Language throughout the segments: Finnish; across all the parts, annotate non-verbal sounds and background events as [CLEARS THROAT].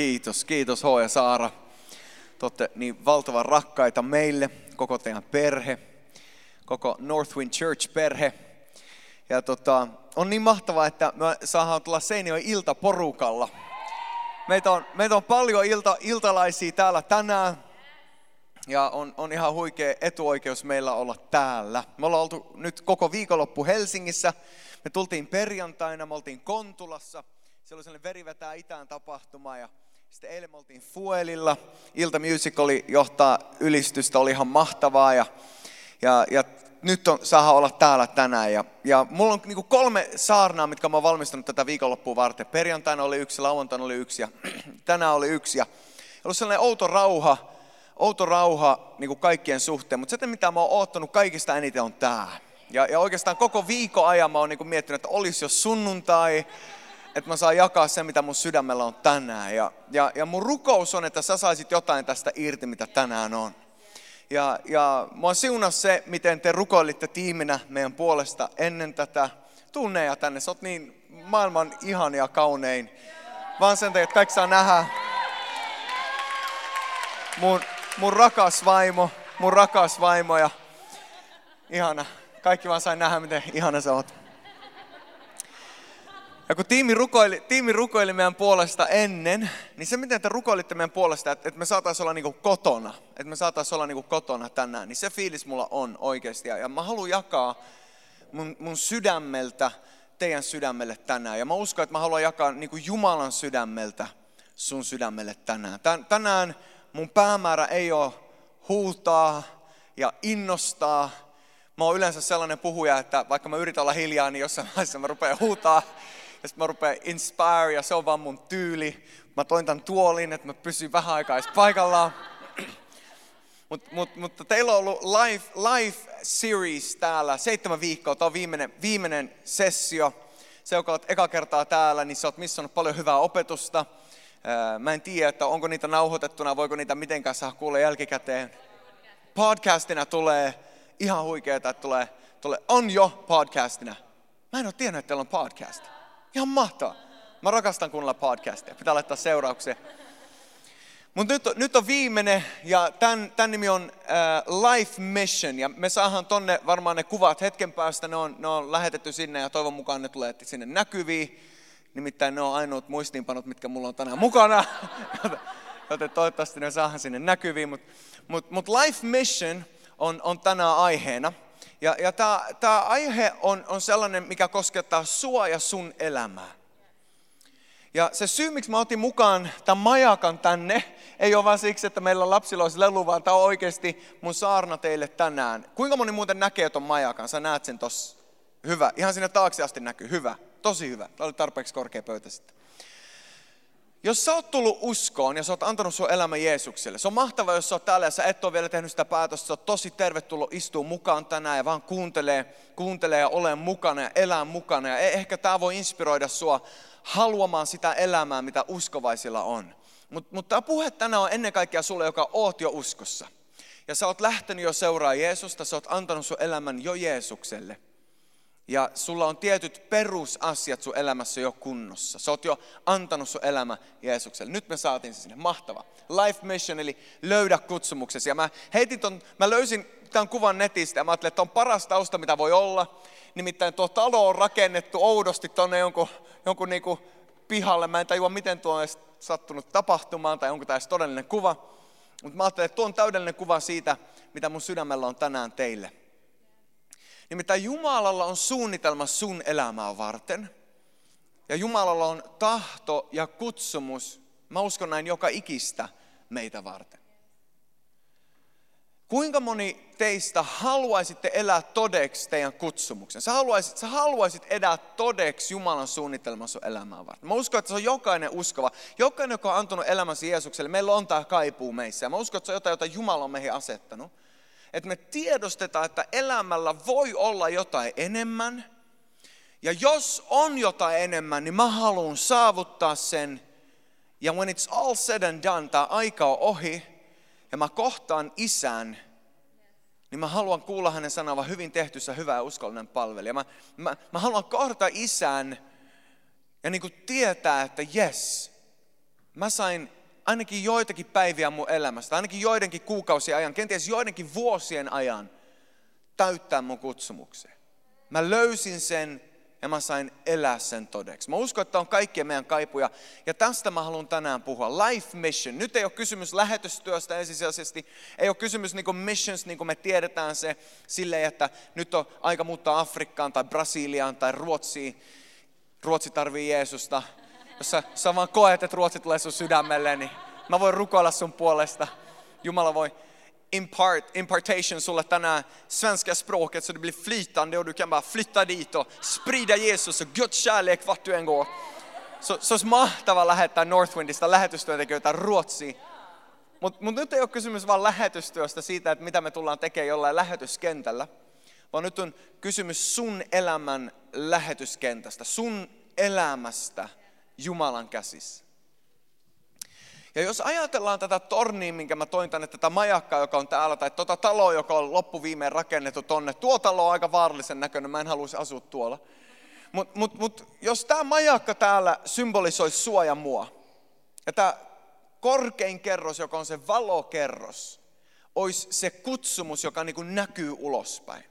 Kiitos, kiitos H ja Saara. Te olette niin valtavan rakkaita meille, koko teidän perhe, koko Northwind Church-perhe. Ja tota, on niin mahtavaa, että me saadaan tulla Seinäjoen iltaporukalla. Meitä on, meitä on paljon ilta, iltalaisia täällä tänään. Ja on, on ihan huikea etuoikeus meillä olla täällä. Me ollaan oltu nyt koko viikonloppu Helsingissä. Me tultiin perjantaina, me oltiin Kontulassa. Siellä oli sellainen verivetää itään tapahtuma ja sitten eilen me oltiin Fuelilla. Ilta Musicali johtaa ylistystä, oli ihan mahtavaa ja, ja, ja nyt on, saadaan olla täällä tänään. Ja, ja mulla on niinku kolme saarnaa, mitkä mä oon valmistanut tätä viikonloppua varten. Perjantaina oli yksi, lauantaina oli yksi ja [CLEARS THROAT] tänään oli yksi. Ja ollut sellainen outo rauha, outo rauha niin kuin kaikkien suhteen, mutta se mitä mä oon oottanut kaikista eniten on tää. Ja, ja oikeastaan koko viikon ajan mä oon niin miettinyt, että olisi jo sunnuntai, että mä saan jakaa sen, mitä mun sydämellä on tänään. Ja, ja, ja mun rukous on, että sä saisit jotain tästä irti, mitä tänään on. Ja, ja mua siunas se, miten te rukoilitte tiiminä meidän puolesta ennen tätä tunneja tänne. Sä oot niin maailman ihan ja kaunein. Vaan sen takia, että kaikki saa nähdä. Mun, mun rakas vaimo, mun rakas vaimo ja ihana. Kaikki vaan sai nähdä, miten ihana sä oot. Ja kun tiimi rukoili, tiimi rukoili meidän puolesta ennen, niin se miten te rukoilitte meidän puolesta, että, että me saataisiin olla niinku kotona, että me saataisiin olla niinku kotona tänään, niin se fiilis mulla on oikeasti. Ja, mä haluan jakaa mun, mun sydämeltä teidän sydämelle tänään. Ja mä uskon, että mä haluan jakaa niinku Jumalan sydämeltä sun sydämelle tänään. Tän, tänään mun päämäärä ei ole huutaa ja innostaa. Mä oon yleensä sellainen puhuja, että vaikka mä yritän olla hiljaa, niin jossain vaiheessa mä rupean huutaa. Ja sitten mä rupean inspire ja se on vaan mun tyyli. Mä toin tämän tuolin, että mä pysyn vähän aikaa edes paikallaan. Mut, mut, mutta teillä on ollut live, live series täällä, seitsemän viikkoa, tämä on viimeinen, viimeinen sessio. Se, joka olet eka kertaa täällä, niin sä oot missannut paljon hyvää opetusta. Mä en tiedä, että onko niitä nauhoitettuna, voiko niitä mitenkään saa kuulla jälkikäteen. Podcastina tulee ihan huikeeta, että tulee, tulee, on jo podcastina. Mä en ole tiennyt, että teillä on podcast. Ihan mahtavaa. Mä rakastan kuunnella podcastia. Pitää laittaa seurauksia. Mutta nyt, nyt on viimeinen ja tämän, tämän nimi on uh, Life Mission ja me saadaan tonne varmaan ne kuvat hetken päästä, ne on, ne on lähetetty sinne ja toivon mukaan ne tulee sinne näkyviin. Nimittäin ne on ainoat muistiinpanot, mitkä mulla on tänään mukana. [LAUGHS] Joten toivottavasti ne saadaan sinne näkyviin. Mutta mut, mut Life Mission on, on tänään aiheena. Ja, ja tämä aihe on, on sellainen, mikä koskettaa sua ja sun elämää. Ja se syy, miksi mä otin mukaan tämän majakan tänne, ei ole vain siksi, että meillä lapsilla olisi lelu, vaan tämä on oikeasti mun saarna teille tänään. Kuinka moni muuten näkee tuon majakan? Sä näet sen tossa. Hyvä. Ihan sinne taakse asti näkyy. Hyvä. Tosi hyvä. Tämä oli tarpeeksi korkea pöytä sitten. Jos sä oot tullut uskoon ja sä oot antanut sun elämä Jeesukselle, se on mahtavaa, jos sä oot täällä ja sä et ole vielä tehnyt sitä päätöstä, sä oot tosi tervetullut istua mukaan tänään ja vaan kuuntelee, kuuntelee ja ole mukana ja elää mukana. Ja e- ehkä tämä voi inspiroida sua haluamaan sitä elämää, mitä uskovaisilla on. Mutta mut tämä puhe tänään on ennen kaikkea sulle, joka oot jo uskossa. Ja sä oot lähtenyt jo seuraa Jeesusta, sä oot antanut sun elämän jo Jeesukselle – ja sulla on tietyt perusasiat sun elämässä jo kunnossa. Sä oot jo antanut sun elämä Jeesukselle. Nyt me saatiin se sinne. Mahtava. Life mission, eli löydä kutsumuksesi. Ja mä heitin ton, mä löysin tämän kuvan netistä ja mä ajattelin, että on paras tausta, mitä voi olla. Nimittäin tuo talo on rakennettu oudosti tuonne jonkun, jonkun niinku pihalle. Mä en tajua, miten tuo on edes sattunut tapahtumaan tai onko tämä todellinen kuva. Mutta mä ajattelin, että tuo on täydellinen kuva siitä, mitä mun sydämellä on tänään teille. Nimittäin Jumalalla on suunnitelma sun elämää varten. Ja Jumalalla on tahto ja kutsumus, mä uskon näin, joka ikistä meitä varten. Kuinka moni teistä haluaisitte elää todeksi teidän kutsumuksen? Sä haluaisit, sä haluaisit elää todeksi Jumalan suunnitelman sun elämää varten. Mä uskon, että se on jokainen uskova. Jokainen, joka on antanut elämänsä Jeesukselle, meillä on tämä kaipuu meissä. Ja mä uskon, että se on jotain, jota Jumala on meihin asettanut. Että me tiedostetaan, että elämällä voi olla jotain enemmän. Ja jos on jotain enemmän, niin mä haluan saavuttaa sen. Ja when it's all said and done, tämä aika on ohi ja mä kohtaan isän, niin mä haluan kuulla hänen sanova hyvin tehtyssä hyvä ja uskollinen palvelija. Mä, mä, mä haluan kohdata isän ja niin kuin tietää, että yes, mä sain ainakin joitakin päiviä mun elämästä, ainakin joidenkin kuukausien ajan, kenties joidenkin vuosien ajan täyttää mun kutsumuksen. Mä löysin sen ja mä sain elää sen todeksi. Mä uskon, että on kaikkien meidän kaipuja ja tästä mä haluan tänään puhua. Life mission. Nyt ei ole kysymys lähetystyöstä ensisijaisesti, ei ole kysymys niin missions, niin kuin me tiedetään se silleen, että nyt on aika muuttaa Afrikkaan tai Brasiliaan tai Ruotsiin. Ruotsi tarvii Jeesusta. Jos sä, sä vaan koet, että Ruotsi tulee sun sydämelle, niin mä voin rukoilla sun puolesta. Jumala voi impart, impartation sulle tänään svenska språket så det blir flytande och du kan bara flytta dit och sprida Jesus och Guds kärlek vart du än går. Så, så olisi mahtava lähettää Northwindista lähetystyöntekijöitä Ruotsiin. Mutta mut nyt ei ole kysymys vain lähetystyöstä siitä, että mitä me tullaan tekemään jollain lähetyskentällä, vaan nyt on kysymys sun elämän lähetyskentästä, sun elämästä Jumalan käsissä. Ja jos ajatellaan tätä tornia, minkä mä toin tänne, tätä majakkaa, joka on täällä, tai tuota taloa, joka on loppuviimeen rakennettu tonne, tuo talo on aika vaarallisen näköinen, mä en haluaisi asua tuolla. Mutta mut, mut, jos tämä majakka täällä symbolisoisi sua ja mua, ja tämä korkein kerros, joka on se valokerros, olisi se kutsumus, joka niin näkyy ulospäin.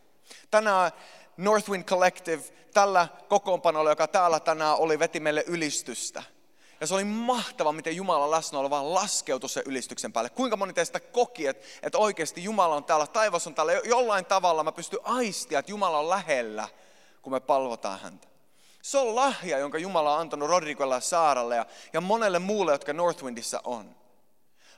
Tänään Northwind Collective, tällä kokoonpanolla, joka täällä tänään oli, veti meille ylistystä – ja se oli mahtava, miten Jumalan läsnäolo vaan laskeutui sen ylistyksen päälle. Kuinka moni teistä koki, että, että oikeasti Jumala on täällä, taivas on täällä. Jollain tavalla mä pystyn aistia, että Jumala on lähellä, kun me palvotaan häntä. Se on lahja, jonka Jumala on antanut Rodrigolle ja Saaralle ja, ja monelle muulle, jotka Northwindissä on.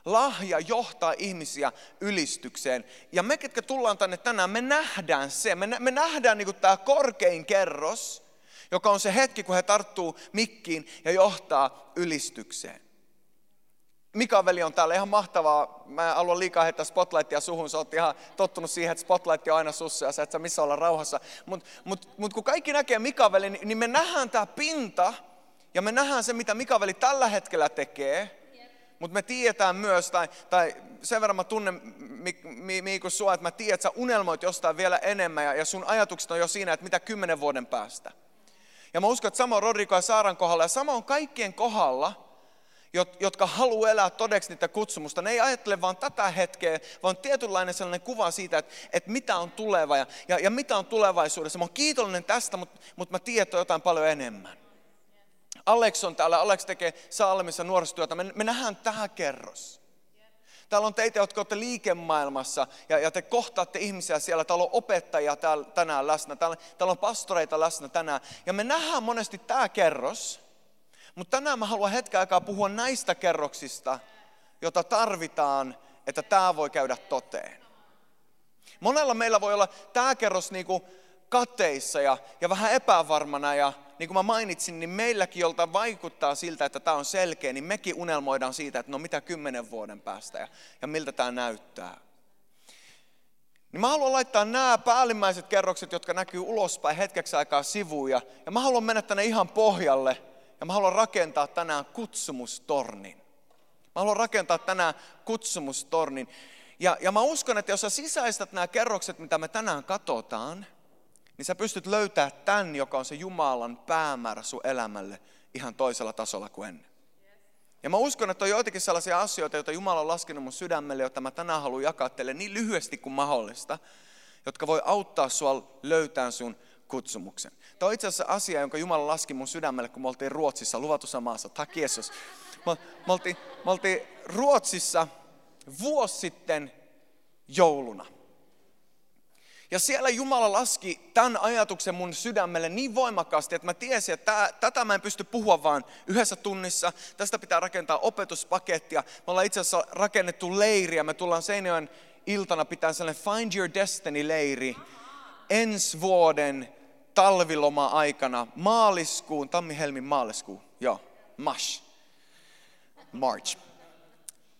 Lahja johtaa ihmisiä ylistykseen. Ja me, ketkä tullaan tänne tänään, me nähdään se. Me, me nähdään niin tämä korkein kerros, joka on se hetki, kun he tarttuu mikkiin ja johtaa ylistykseen. Mika veli on täällä ihan mahtavaa. Mä haluan liikaa heittää spotlightia suhun. Sä oot ihan tottunut siihen, että spotlight on aina sussa ja sä et sä missä olla rauhassa. Mutta mut, mut kun kaikki näkee Mika veli, niin me nähdään tämä pinta ja me nähdään se, mitä Mika veli tällä hetkellä tekee. Mutta me tiedetään myös, tai, tai sen verran mä tunnen Miiku sua, että mä tiedän, että sä unelmoit jostain vielä enemmän ja, ja sun ajatukset on jo siinä, että mitä kymmenen vuoden päästä. Ja mä uskon, että sama on Rodrigo ja Saaran kohdalla ja sama on kaikkien kohdalla, jotka haluaa elää todeksi niitä kutsumusta. Ne ei ajattele vaan tätä hetkeä, vaan tietynlainen sellainen kuva siitä, että, että mitä on tuleva ja, ja, ja mitä on tulevaisuudessa. Mä oon kiitollinen tästä, mutta, mutta mä tiedän, jotain paljon enemmän. Alex on täällä, Alex tekee Saalemissa nuorisotyötä. Me, me nähdään tähän kerros. Täällä on teitä, jotka olette liikemaailmassa ja, ja te kohtaatte ihmisiä siellä. Täällä on opettajia täällä, tänään läsnä, täällä, täällä on pastoreita läsnä tänään. Ja me nähdään monesti tämä kerros, mutta tänään mä haluan hetken aikaa puhua näistä kerroksista, jota tarvitaan, että tämä voi käydä toteen. Monella meillä voi olla tämä kerros niin kateissa ja, ja vähän epävarmana ja niin kuin mä mainitsin, niin meilläkin, jolta vaikuttaa siltä, että tämä on selkeä, niin mekin unelmoidaan siitä, että no mitä kymmenen vuoden päästä ja, ja miltä tämä näyttää. Niin mä haluan laittaa nämä päällimmäiset kerrokset, jotka näkyy ulospäin hetkeksi aikaa sivuun. Ja, ja mä haluan mennä tänne ihan pohjalle ja mä haluan rakentaa tänään kutsumustornin. Mä haluan rakentaa tänään kutsumustornin. Ja, ja mä uskon, että jos sä sisäistät nämä kerrokset, mitä me tänään katsotaan, niin sä pystyt löytämään tämän, joka on se Jumalan päämäärä sun elämälle ihan toisella tasolla kuin ennen. Ja mä uskon, että on joitakin sellaisia asioita, joita Jumala on laskenut mun sydämelle, joita mä tänään haluan jakaa teille niin lyhyesti kuin mahdollista, jotka voi auttaa sua löytämään sun kutsumuksen. Tämä on itse asiassa asia, jonka Jumala laski mun sydämelle, kun me oltiin Ruotsissa, luvatussa maassa. Tak Jeesus. Me, me, oltiin, me oltiin Ruotsissa vuosi sitten jouluna. Ja siellä Jumala laski tämän ajatuksen mun sydämelle niin voimakkaasti, että mä tiesin, että tätä mä en pysty puhua vaan yhdessä tunnissa. Tästä pitää rakentaa opetuspakettia. Me ollaan itse asiassa rakennettu leiriä. Me tullaan Seinäjoen iltana pitää sellainen Find Your Destiny-leiri ensi vuoden talviloma-aikana, maaliskuun, tammi-helmin maaliskuu, joo, Mash, March.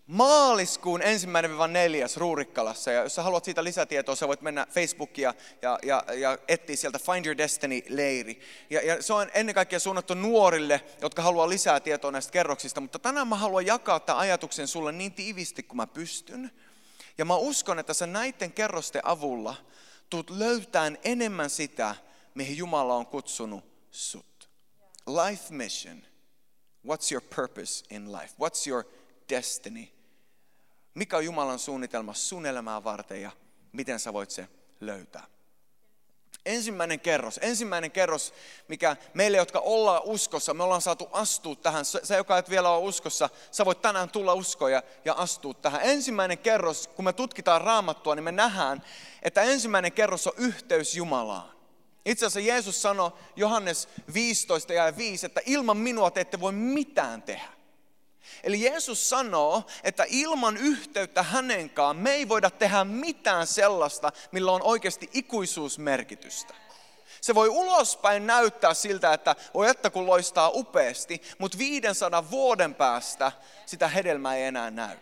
Maaliskuun ensimmäinen vai neljäs Ruurikkalassa, ja jos sä haluat siitä lisätietoa, sä voit mennä Facebookia ja, ja, ja etsiä sieltä Find Your Destiny-leiri. Ja, ja se on ennen kaikkea suunnattu nuorille, jotka haluaa lisää tietoa näistä kerroksista, mutta tänään mä haluan jakaa tämän ajatuksen sulle niin tiivisti kuin mä pystyn. Ja mä uskon, että sä näiden kerrosten avulla tuut löytämään enemmän sitä, mihin Jumala on kutsunut sut. Life mission. What's your purpose in life? What's your destiny? Mikä on Jumalan suunnitelma sun elämää varten ja miten sä voit se löytää? Ensimmäinen kerros, ensimmäinen kerros, mikä meille, jotka ollaan uskossa, me ollaan saatu astua tähän. Se, joka et vielä ole uskossa, sä voit tänään tulla uskoon ja, ja astua tähän. Ensimmäinen kerros, kun me tutkitaan raamattua, niin me nähdään, että ensimmäinen kerros on yhteys Jumalaan. Itse asiassa Jeesus sanoi Johannes 15 ja 5, että ilman minua te ette voi mitään tehdä. Eli Jeesus sanoo, että ilman yhteyttä hänenkaan me ei voida tehdä mitään sellaista, millä on oikeasti ikuisuusmerkitystä. Se voi ulospäin näyttää siltä, että voi että kun loistaa upeasti, mutta 500 vuoden päästä sitä hedelmää ei enää näy.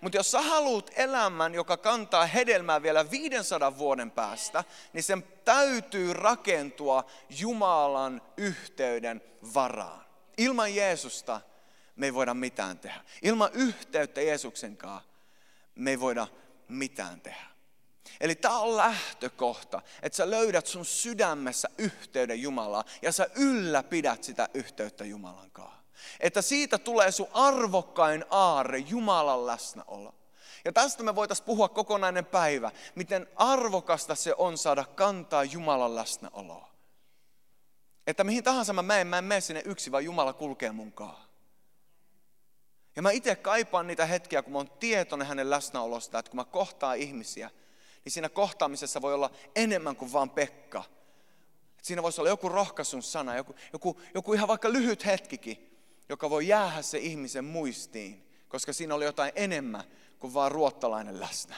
Mutta jos sä haluat elämän, joka kantaa hedelmää vielä 500 vuoden päästä, niin sen täytyy rakentua Jumalan yhteyden varaan. Ilman Jeesusta me ei voida mitään tehdä. Ilman yhteyttä Jeesuksen kanssa me ei voida mitään tehdä. Eli tämä on lähtökohta, että sä löydät sun sydämessä yhteyden Jumalaan ja sä ylläpidät sitä yhteyttä Jumalan kanssa. Että siitä tulee sun arvokkain aarre, Jumalan läsnäolo. Ja tästä me voitaisiin puhua kokonainen päivä, miten arvokasta se on saada kantaa Jumalan läsnäoloa. Että mihin tahansa mä menen, mä en mene sinne yksi, vaan Jumala kulkee munkaan. Ja mä itse kaipaan niitä hetkiä, kun mä oon tietoinen hänen läsnäolosta, että kun mä kohtaan ihmisiä, niin siinä kohtaamisessa voi olla enemmän kuin vaan Pekka. Että siinä voisi olla joku rohkaisun sana, joku, joku, joku ihan vaikka lyhyt hetkikin, joka voi jäädä se ihmisen muistiin, koska siinä oli jotain enemmän kuin vaan ruottalainen läsnä.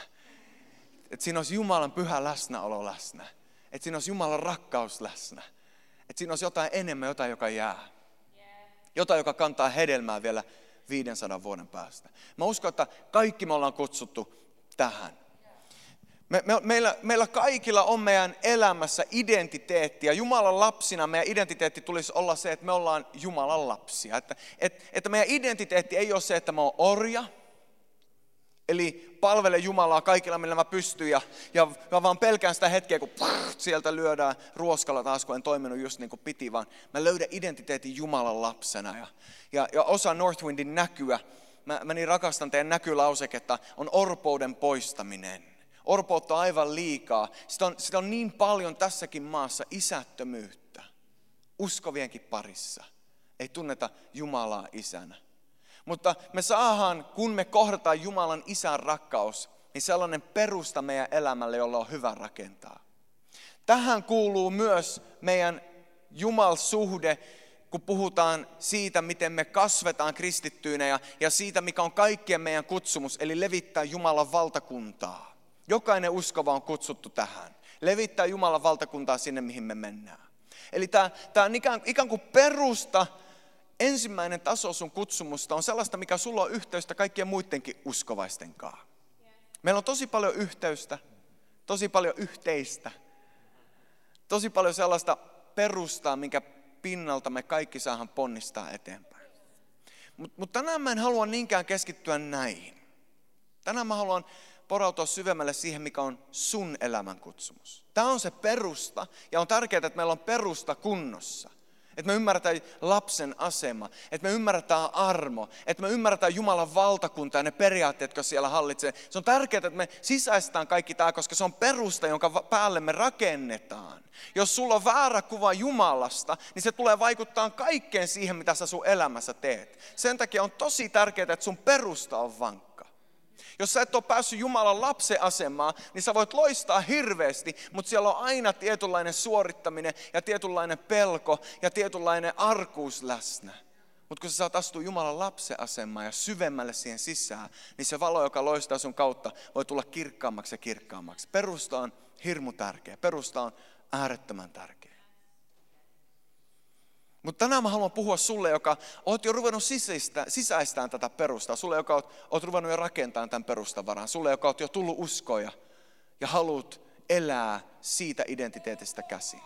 Että siinä olisi Jumalan pyhä läsnäolo läsnä. Että siinä olisi Jumalan rakkaus läsnä. Että siinä olisi jotain enemmän, jotain, joka jää. Jotain, joka kantaa hedelmää vielä 500 vuoden päästä. Mä uskon, että kaikki me ollaan kutsuttu tähän. Me, me, meillä, meillä kaikilla on meidän elämässä identiteetti ja Jumalan lapsina meidän identiteetti tulisi olla se, että me ollaan Jumalan lapsia. Että, että, että meidän identiteetti ei ole se, että mä oon orja, Eli palvele Jumalaa kaikilla, millä mä pystyn ja, ja mä vaan pelkään sitä hetkeä, kun pff, sieltä lyödään ruoskalla taas, kun en toiminut just niin kuin piti, vaan mä löydän identiteetin Jumalan lapsena. Ja, ja, ja osa Northwindin näkyä, mä, mä niin rakastan teidän näkylauseketta, on orpouden poistaminen. Orpoutta on aivan liikaa. Sitä on, sitä on niin paljon tässäkin maassa isättömyyttä. Uskovienkin parissa. Ei tunneta Jumalaa isänä. Mutta me saadaan, kun me kohdataan Jumalan isän rakkaus, niin sellainen perusta meidän elämälle, jolla on hyvä rakentaa. Tähän kuuluu myös meidän Jumal-suhde, kun puhutaan siitä, miten me kasvetaan kristittyinä ja, ja siitä, mikä on kaikkien meidän kutsumus, eli levittää Jumalan valtakuntaa. Jokainen uskova on kutsuttu tähän. Levittää Jumalan valtakuntaa sinne, mihin me mennään. Eli tämä, tämä on ikään, ikään kuin perusta ensimmäinen taso sun kutsumusta on sellaista, mikä sulla on yhteystä kaikkien muidenkin uskovaisten kanssa. Meillä on tosi paljon yhteystä, tosi paljon yhteistä, tosi paljon sellaista perustaa, minkä pinnalta me kaikki saadaan ponnistaa eteenpäin. Mutta mut tänään mä en halua niinkään keskittyä näihin. Tänään mä haluan porautua syvemmälle siihen, mikä on sun elämän kutsumus. Tämä on se perusta ja on tärkeää, että meillä on perusta kunnossa. Että me ymmärretään lapsen asema, että me ymmärretään armo, että me ymmärretään Jumalan valtakunta ja ne periaatteet, jotka siellä hallitsee. Se on tärkeää, että me sisäistään kaikki tämä, koska se on perusta, jonka päälle me rakennetaan. Jos sulla on väärä kuva Jumalasta, niin se tulee vaikuttaa kaikkeen siihen, mitä sä sun elämässä teet. Sen takia on tosi tärkeää, että sun perusta on vankka. Jos sä et ole päässyt Jumalan lapsen asemaan, niin sä voit loistaa hirveästi, mutta siellä on aina tietynlainen suorittaminen ja tietynlainen pelko ja tietynlainen arkuus läsnä. Mutta kun sä saat astua Jumalan lapseasemaan ja syvemmälle siihen sisään, niin se valo, joka loistaa sun kautta, voi tulla kirkkaammaksi ja kirkkaammaksi. Perusta on hirmu tärkeä. Perusta on äärettömän tärkeä. Mutta tänään mä haluan puhua sulle, joka oot jo ruvennut sisäistä, sisäistään tätä perustaa. Sulle, joka oot, oot ruvennut jo rakentamaan tämän perustan varaan. Sulle, joka oot jo tullut uskoja ja haluat elää siitä identiteetistä käsin.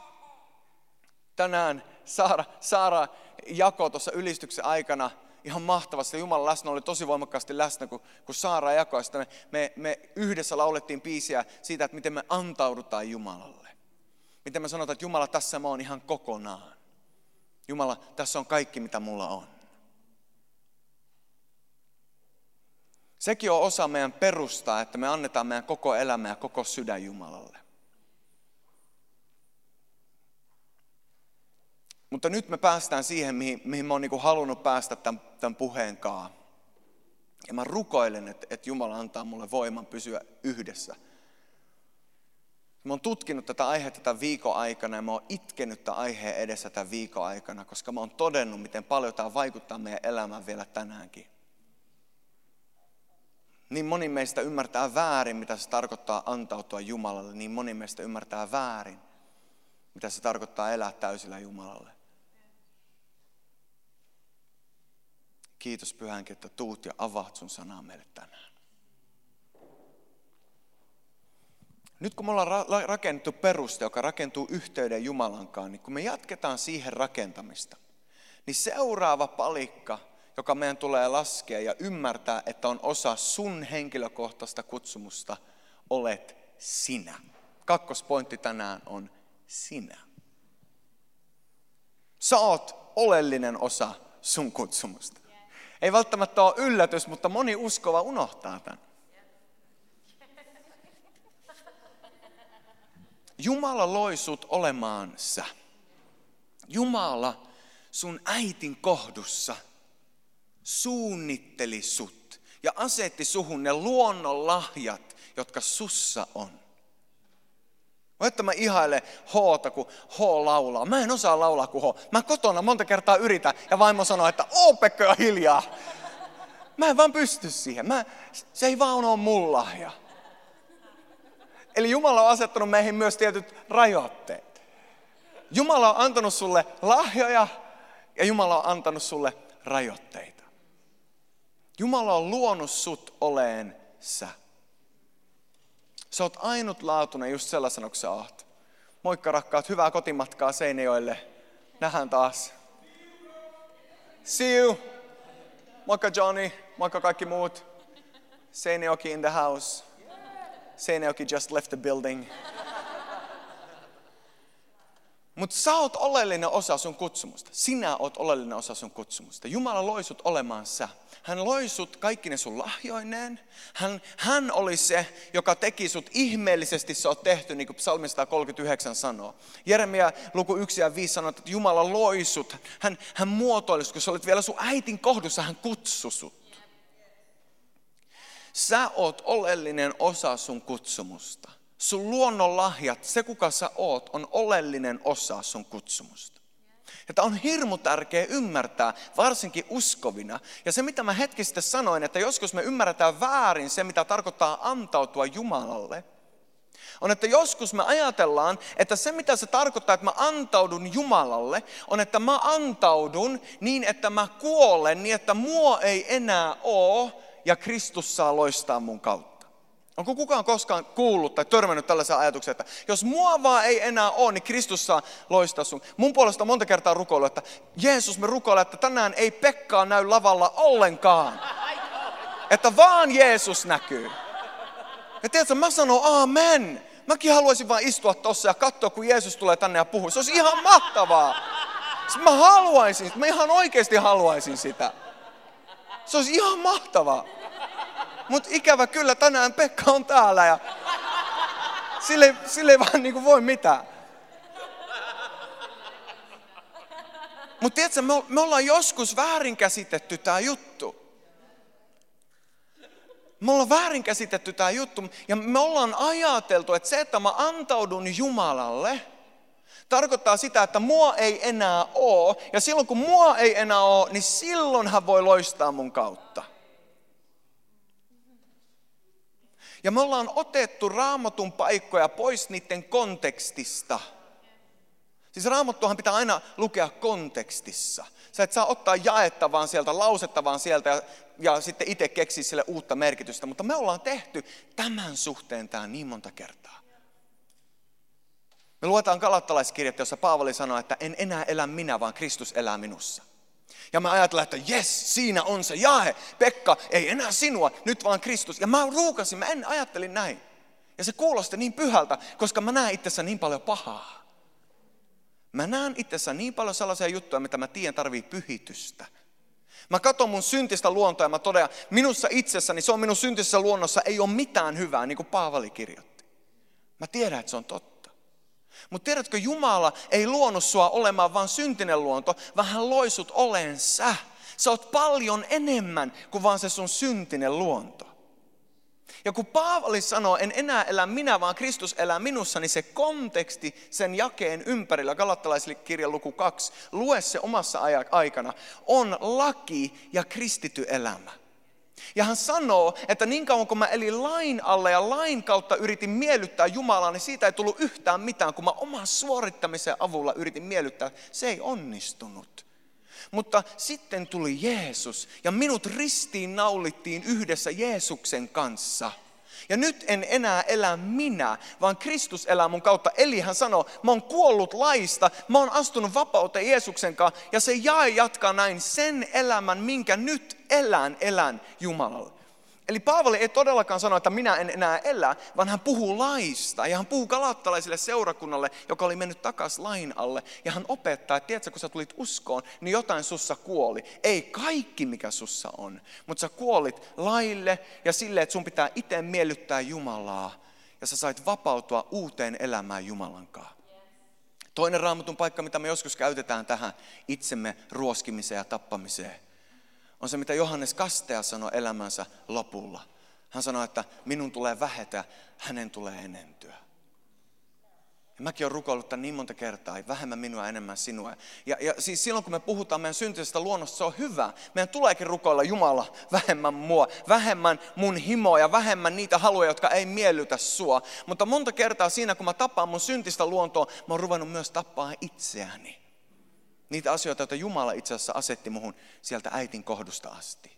Tänään Saara, Saara jako tuossa ylistyksen aikana ihan mahtavasti. Jumalan läsnä oli tosi voimakkaasti läsnä, kun, kun Saara jakoi. Sitten me, me, me yhdessä laulettiin biisiä siitä, että miten me antaudutaan Jumalalle. Miten me sanotaan, että Jumala, tässä mä oon ihan kokonaan. Jumala, tässä on kaikki, mitä mulla on. Sekin on osa meidän perustaa, että me annetaan meidän koko elämä ja koko sydän Jumalalle. Mutta nyt me päästään siihen, mihin, mihin mä oon niin halunnut päästä tämän, tämän puheen kanssa. Ja mä rukoilen, että, että Jumala antaa mulle voiman pysyä yhdessä. Mä oon tutkinut tätä aihetta tämän viikon aikana ja mä oon itkenyt tämän aiheen edessä tämän viikon aikana, koska mä oon todennut, miten paljon tämä vaikuttaa meidän elämään vielä tänäänkin. Niin moni meistä ymmärtää väärin, mitä se tarkoittaa antautua Jumalalle. Niin moni meistä ymmärtää väärin, mitä se tarkoittaa elää täysillä Jumalalle. Kiitos Pyhänkin, että tuut ja avaat sun sanaa meille tänään. Nyt kun me ollaan rakennettu peruste, joka rakentuu yhteyden Jumalankaan, niin kun me jatketaan siihen rakentamista, niin seuraava palikka, joka meidän tulee laskea ja ymmärtää, että on osa sun henkilökohtaista kutsumusta, olet sinä. Kakkospointti tänään on sinä. Sä oot oleellinen osa sun kutsumusta. Ei välttämättä ole yllätys, mutta moni uskova unohtaa tämän. Jumala loi sut olemaan sä. Jumala sun äitin kohdussa suunnitteli sut ja asetti suhun ne luonnon lahjat, jotka sussa on. Että mä ihailen Hta, kun H laulaa. Mä en osaa laulaa kuin H. Mä kotona monta kertaa yritän ja vaimo sanoo, että oo Pekka hiljaa. Mä en vaan pysty siihen. Mä, se ei vaan ole mun lahja. Eli Jumala on asettanut meihin myös tietyt rajoitteet. Jumala on antanut sulle lahjoja ja Jumala on antanut sulle rajoitteita. Jumala on luonut sut oleen sä. Sä oot ainutlaatuinen just sellaisena kuin sä oot. Moikka rakkaat, hyvää kotimatkaa Seinäjoelle. Nähdään taas. See you. Moikka Johnny, moikka kaikki muut. Seinäjoki in the house. Seinäjoki just left the building. Mutta sä oot oleellinen osa sun kutsumusta. Sinä oot oleellinen osa sun kutsumusta. Jumala loi sut olemaan sä. Hän loi sut kaikki ne sun lahjoineen. Hän, hän oli se, joka teki sut ihmeellisesti se on tehty, niin kuin psalmi 139 sanoo. Jeremia luku 1 ja 5 sanoo, että Jumala loi sut. Hän, hän muotoili sut, kun sä olit vielä sun äitin kohdussa, hän kutsui sut. Sä oot oleellinen osa sun kutsumusta. Sun luonnon lahjat, se kuka sä oot, on oleellinen osa sun kutsumusta. Ja tämä on hirmu tärkeä ymmärtää, varsinkin uskovina. Ja se, mitä mä hetki sitten sanoin, että joskus me ymmärretään väärin se, mitä tarkoittaa antautua Jumalalle, on, että joskus me ajatellaan, että se mitä se tarkoittaa, että mä antaudun Jumalalle, on, että mä antaudun niin, että mä kuolen niin, että mua ei enää ole ja Kristus saa loistaa mun kautta. Onko kukaan koskaan kuullut tai törmännyt tällaisen ajatuksen, että jos mua vaan ei enää ole, niin Kristus saa loistaa sun. Mun puolesta monta kertaa rukoilu, että Jeesus me rukoilemme, että tänään ei Pekkaa näy lavalla ollenkaan. Että vaan Jeesus näkyy. Ja tiedätkö, mä sanon amen. Mäkin haluaisin vaan istua tossa ja katsoa, kun Jeesus tulee tänne ja puhuu. Se olisi ihan mahtavaa. Mä haluaisin, mä ihan oikeasti haluaisin sitä. Se olisi ihan mahtavaa. Mutta ikävä kyllä tänään Pekka on täällä ja sille, sille ei vaan niinku voi mitään. Mutta tiedätkö, me, me ollaan joskus väärinkäsitetty tämä juttu. Me ollaan väärinkäsitetty tämä juttu ja me ollaan ajateltu, että se, että mä antaudun Jumalalle, Tarkoittaa sitä, että mua ei enää oo, ja silloin kun mua ei enää oo, niin silloin hän voi loistaa mun kautta. Ja me ollaan otettu raamatun paikkoja pois niiden kontekstista. Siis raamattuahan pitää aina lukea kontekstissa. Sä et saa ottaa jaetta vaan sieltä, lausetta vaan sieltä ja, ja sitten itse keksiä sille uutta merkitystä. Mutta me ollaan tehty tämän suhteen tämä niin monta kertaa. Me luetaan kalattalaiskirjat, jossa Paavali sanoo, että en enää elä minä, vaan Kristus elää minussa. Ja mä ajattelen, että jes, siinä on se jae. Pekka, ei enää sinua, nyt vaan Kristus. Ja mä ruukasin, mä en ajattelin näin. Ja se kuulosti niin pyhältä, koska mä näen itsessä niin paljon pahaa. Mä näen itsessä niin paljon sellaisia juttuja, mitä mä tiedän tarvii pyhitystä. Mä katson mun syntistä luontoa ja mä todean, minussa itsessäni, se on minun syntisessä luonnossa, ei ole mitään hyvää, niin kuin Paavali kirjoitti. Mä tiedän, että se on totta. Mutta tiedätkö, Jumala ei luonut sua olemaan vain syntinen luonto, vaan hän loi sut oleen sä. Sä oot paljon enemmän kuin vaan se sun syntinen luonto. Ja kun Paavali sanoo, en enää elä minä, vaan Kristus elää minussa, niin se konteksti sen jakeen ympärillä, Galattalaisille kirjan luku 2, lue se omassa aikana, on laki ja kristity elämä. Ja hän sanoo, että niin kauan kun mä elin lain alle ja lain kautta yritin miellyttää Jumalaa, niin siitä ei tullut yhtään mitään. Kun mä oman suorittamisen avulla yritin miellyttää, se ei onnistunut. Mutta sitten tuli Jeesus ja minut ristiin naulittiin yhdessä Jeesuksen kanssa – ja nyt en enää elä minä, vaan Kristus elää mun kautta. Eli hän sanoo, mä oon kuollut laista, mä oon astunut vapauteen Jeesuksen kanssa. Ja se jae jatkaa näin, sen elämän, minkä nyt elän, elän Jumalalle. Eli Paavali ei todellakaan sano, että minä en enää elä, vaan hän puhuu laista. Ja hän puhuu galattalaisille seurakunnalle, joka oli mennyt takaisin lain alle. Ja hän opettaa, että tiedätkö, kun sä tulit uskoon, niin jotain sussa kuoli. Ei kaikki, mikä sussa on, mutta sä kuolit laille ja sille, että sun pitää itse miellyttää Jumalaa. Ja sä sait vapautua uuteen elämään Jumalan. Toinen raamatun paikka, mitä me joskus käytetään tähän itsemme ruoskimiseen ja tappamiseen – on se, mitä Johannes Kastea sanoi elämänsä lopulla. Hän sanoi, että minun tulee vähetä, hänen tulee enentyä. Ja mäkin olen rukoillut tämän niin monta kertaa, vähemmän minua, enemmän sinua. Ja, ja siis silloin, kun me puhutaan meidän syntisestä luonnosta, se on hyvä. Meidän tuleekin rukoilla Jumala vähemmän mua, vähemmän mun himoja, vähemmän niitä haluja, jotka ei miellytä sua. Mutta monta kertaa siinä, kun mä tapaan mun syntistä luontoa, mä oon ruvennut myös tappaa itseäni. Niitä asioita, joita Jumala itse asiassa asetti muhun sieltä äitin kohdusta asti.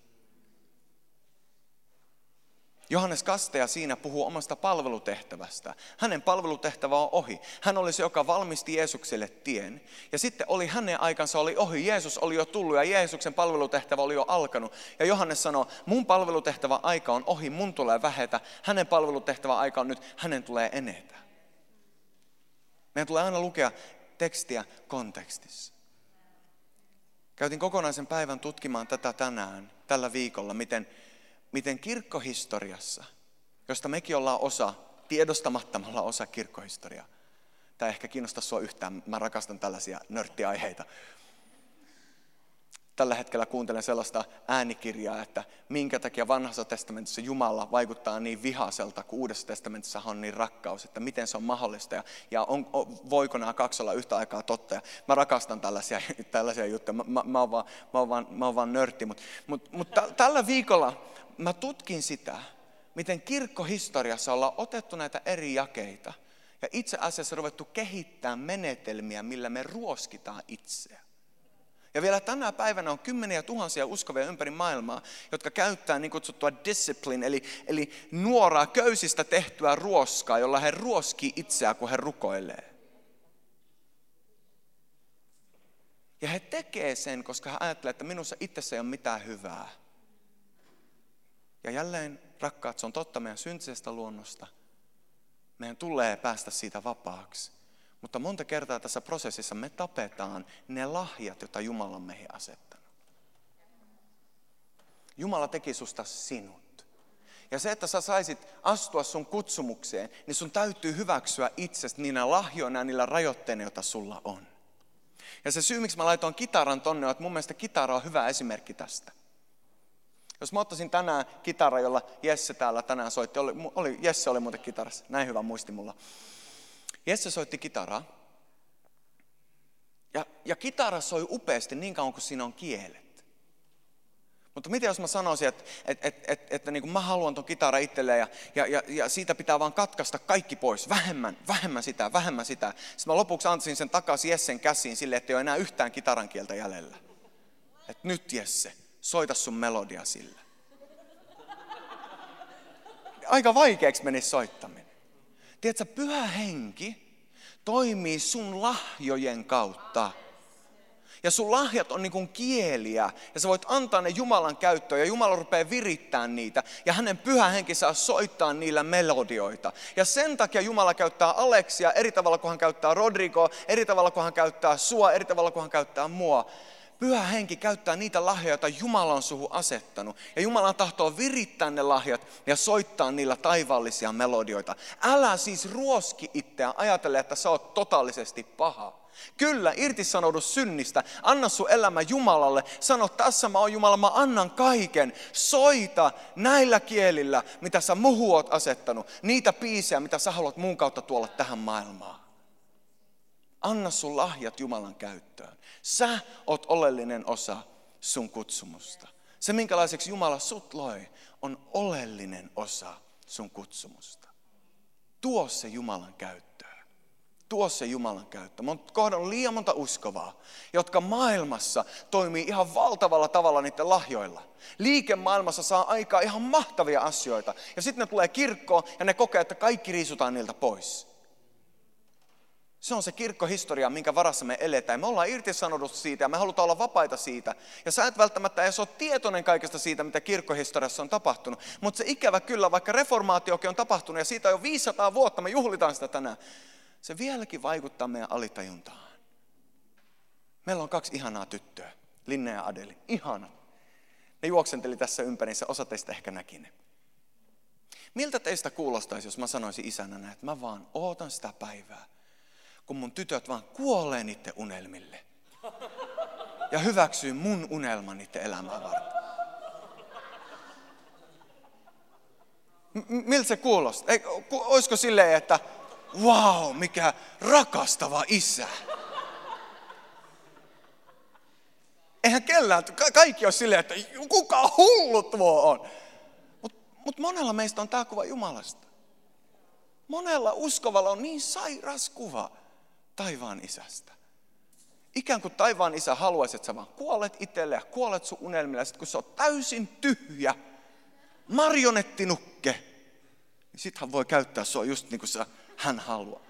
Johannes Kasteja siinä puhuu omasta palvelutehtävästä. Hänen palvelutehtävä on ohi. Hän oli se, joka valmisti Jeesukselle tien. Ja sitten oli hänen aikansa oli ohi. Jeesus oli jo tullut ja Jeesuksen palvelutehtävä oli jo alkanut. Ja Johannes sanoo, mun palvelutehtävä aika on ohi, mun tulee vähetä. Hänen palvelutehtävä aika on nyt, hänen tulee enetä. Meidän tulee aina lukea tekstiä kontekstissa. Käytin kokonaisen päivän tutkimaan tätä tänään, tällä viikolla, miten, miten kirkkohistoriassa, josta mekin ollaan osa, ollaan osa kirkkohistoriaa. Tämä ehkä kiinnostaa sinua yhtään, mä rakastan tällaisia nörttiaiheita tällä hetkellä kuuntelen sellaista äänikirjaa, että minkä takia vanhassa testamentissa Jumala vaikuttaa niin vihaselta, kun uudessa testamentissa on niin rakkaus, että miten se on mahdollista ja, ja on, on, voiko nämä kaksi olla yhtä aikaa totta. Ja mä rakastan tällaisia, [LAUGHS] tällaisia juttuja, mä, mä, mä, oon vaan, mä, oon vaan, mä oon vaan nörtti, mutta mut, mut tällä viikolla mä tutkin sitä, miten kirkkohistoriassa ollaan otettu näitä eri jakeita ja itse asiassa ruvettu kehittämään menetelmiä, millä me ruoskitaan itseä. Ja vielä tänä päivänä on kymmeniä tuhansia uskovia ympäri maailmaa, jotka käyttää niin kutsuttua discipline, eli, eli nuoraa köysistä tehtyä ruoskaa, jolla he ruoskii itseään, kun he rukoilee. Ja he tekee sen, koska he ajattelee, että minussa itsessä ei ole mitään hyvää. Ja jälleen, rakkaat, se on totta meidän syntisestä luonnosta. Meidän tulee päästä siitä vapaaksi. Mutta monta kertaa tässä prosessissa me tapetaan ne lahjat, joita Jumala on meihin asettanut. Jumala teki susta sinut. Ja se, että sä saisit astua sun kutsumukseen, niin sun täytyy hyväksyä itsestä niinä lahjoina ja niillä rajoitteina, joita sulla on. Ja se syy, miksi mä laitoin kitaran tonne, on, että mun mielestä kitara on hyvä esimerkki tästä. Jos mä ottaisin tänään kitara, jolla Jesse täällä tänään soitti, oli, oli, Jesse oli muuten kitarassa, näin hyvä muisti mulla. Jesse soitti kitaraa. Ja, ja kitara soi upeasti niin kauan kuin siinä on kielet. Mutta mitä jos mä sanoisin, että, että, että, että, että niin kuin mä haluan ton kitara itselleen ja, ja, ja, ja siitä pitää vaan katkaista kaikki pois. Vähemmän, vähemmän sitä, vähemmän sitä. Sitten mä lopuksi antaisin sen takaisin Jessen käsiin sille, että ei ole enää yhtään kitaran kieltä jäljellä. Että nyt Jesse, soita sun melodia sillä. Aika vaikeaksi meni soittaminen. Tiedätkö, pyhä henki toimii sun lahjojen kautta ja sun lahjat on niin kuin kieliä ja sä voit antaa ne Jumalan käyttöön ja Jumala rupeaa virittämään niitä ja hänen pyhä henki saa soittaa niillä melodioita. Ja sen takia Jumala käyttää Aleksia eri tavalla kuin hän käyttää Rodrigo, eri tavalla kuin hän käyttää sua, eri tavalla kuin hän käyttää mua. Pyhä henki käyttää niitä lahjoja, joita Jumala on suhu asettanut. Ja Jumala tahtoo virittää ne lahjat ja soittaa niillä taivaallisia melodioita. Älä siis ruoski itseä ajatelle, että sä oot totaalisesti paha. Kyllä, irtisanoudu synnistä. Anna sun elämä Jumalalle. Sano, tässä mä oon Jumala, mä annan kaiken. Soita näillä kielillä, mitä sä muhu oot asettanut. Niitä piisejä, mitä sä haluat mun kautta tuolla tähän maailmaan. Anna sun lahjat Jumalan käyttöön. Sä oot oleellinen osa sun kutsumusta. Se, minkälaiseksi Jumala sut loi, on oleellinen osa sun kutsumusta. Tuo se Jumalan käyttöön tuo se Jumalan käyttö. Mä oon kohdannut liian monta uskovaa, jotka maailmassa toimii ihan valtavalla tavalla niiden lahjoilla. Liikemaailmassa saa aikaa ihan mahtavia asioita. Ja sitten ne tulee kirkkoon ja ne kokee, että kaikki riisutaan niiltä pois. Se on se kirkkohistoria, minkä varassa me eletään. Me ollaan irtisanouduttu siitä ja me halutaan olla vapaita siitä. Ja sä et välttämättä edes ole tietoinen kaikesta siitä, mitä kirkkohistoriassa on tapahtunut. Mutta se ikävä kyllä, vaikka reformaatiokin on tapahtunut ja siitä on jo 500 vuotta, me juhlitaan sitä tänään se vieläkin vaikuttaa meidän alitajuntaan. Meillä on kaksi ihanaa tyttöä, Linne ja Adeli. Ihana. Ne juoksenteli tässä ympärissä, osa teistä ehkä näki ne. Miltä teistä kuulostaisi, jos mä sanoisin isänä että mä vaan ootan sitä päivää, kun mun tytöt vaan kuolee niiden unelmille. Ja hyväksyy mun unelman niiden elämää varten. M- miltä se kuulostaa? Ei, olisiko silleen, että wow, mikä rakastava isä. Eihän kellään, kaikki on silleen, että kuka hullu tuo on. Mutta mut monella meistä on tämä kuva Jumalasta. Monella uskovalla on niin sairas kuva taivaan isästä. Ikään kuin taivaan isä haluaisi, että sä vaan kuolet itselle ja kuolet sun unelmilla. Ja sit kun se on täysin tyhjä, marionettinukke, niin sit hän voi käyttää sua just niin kuin sä hän haluaa.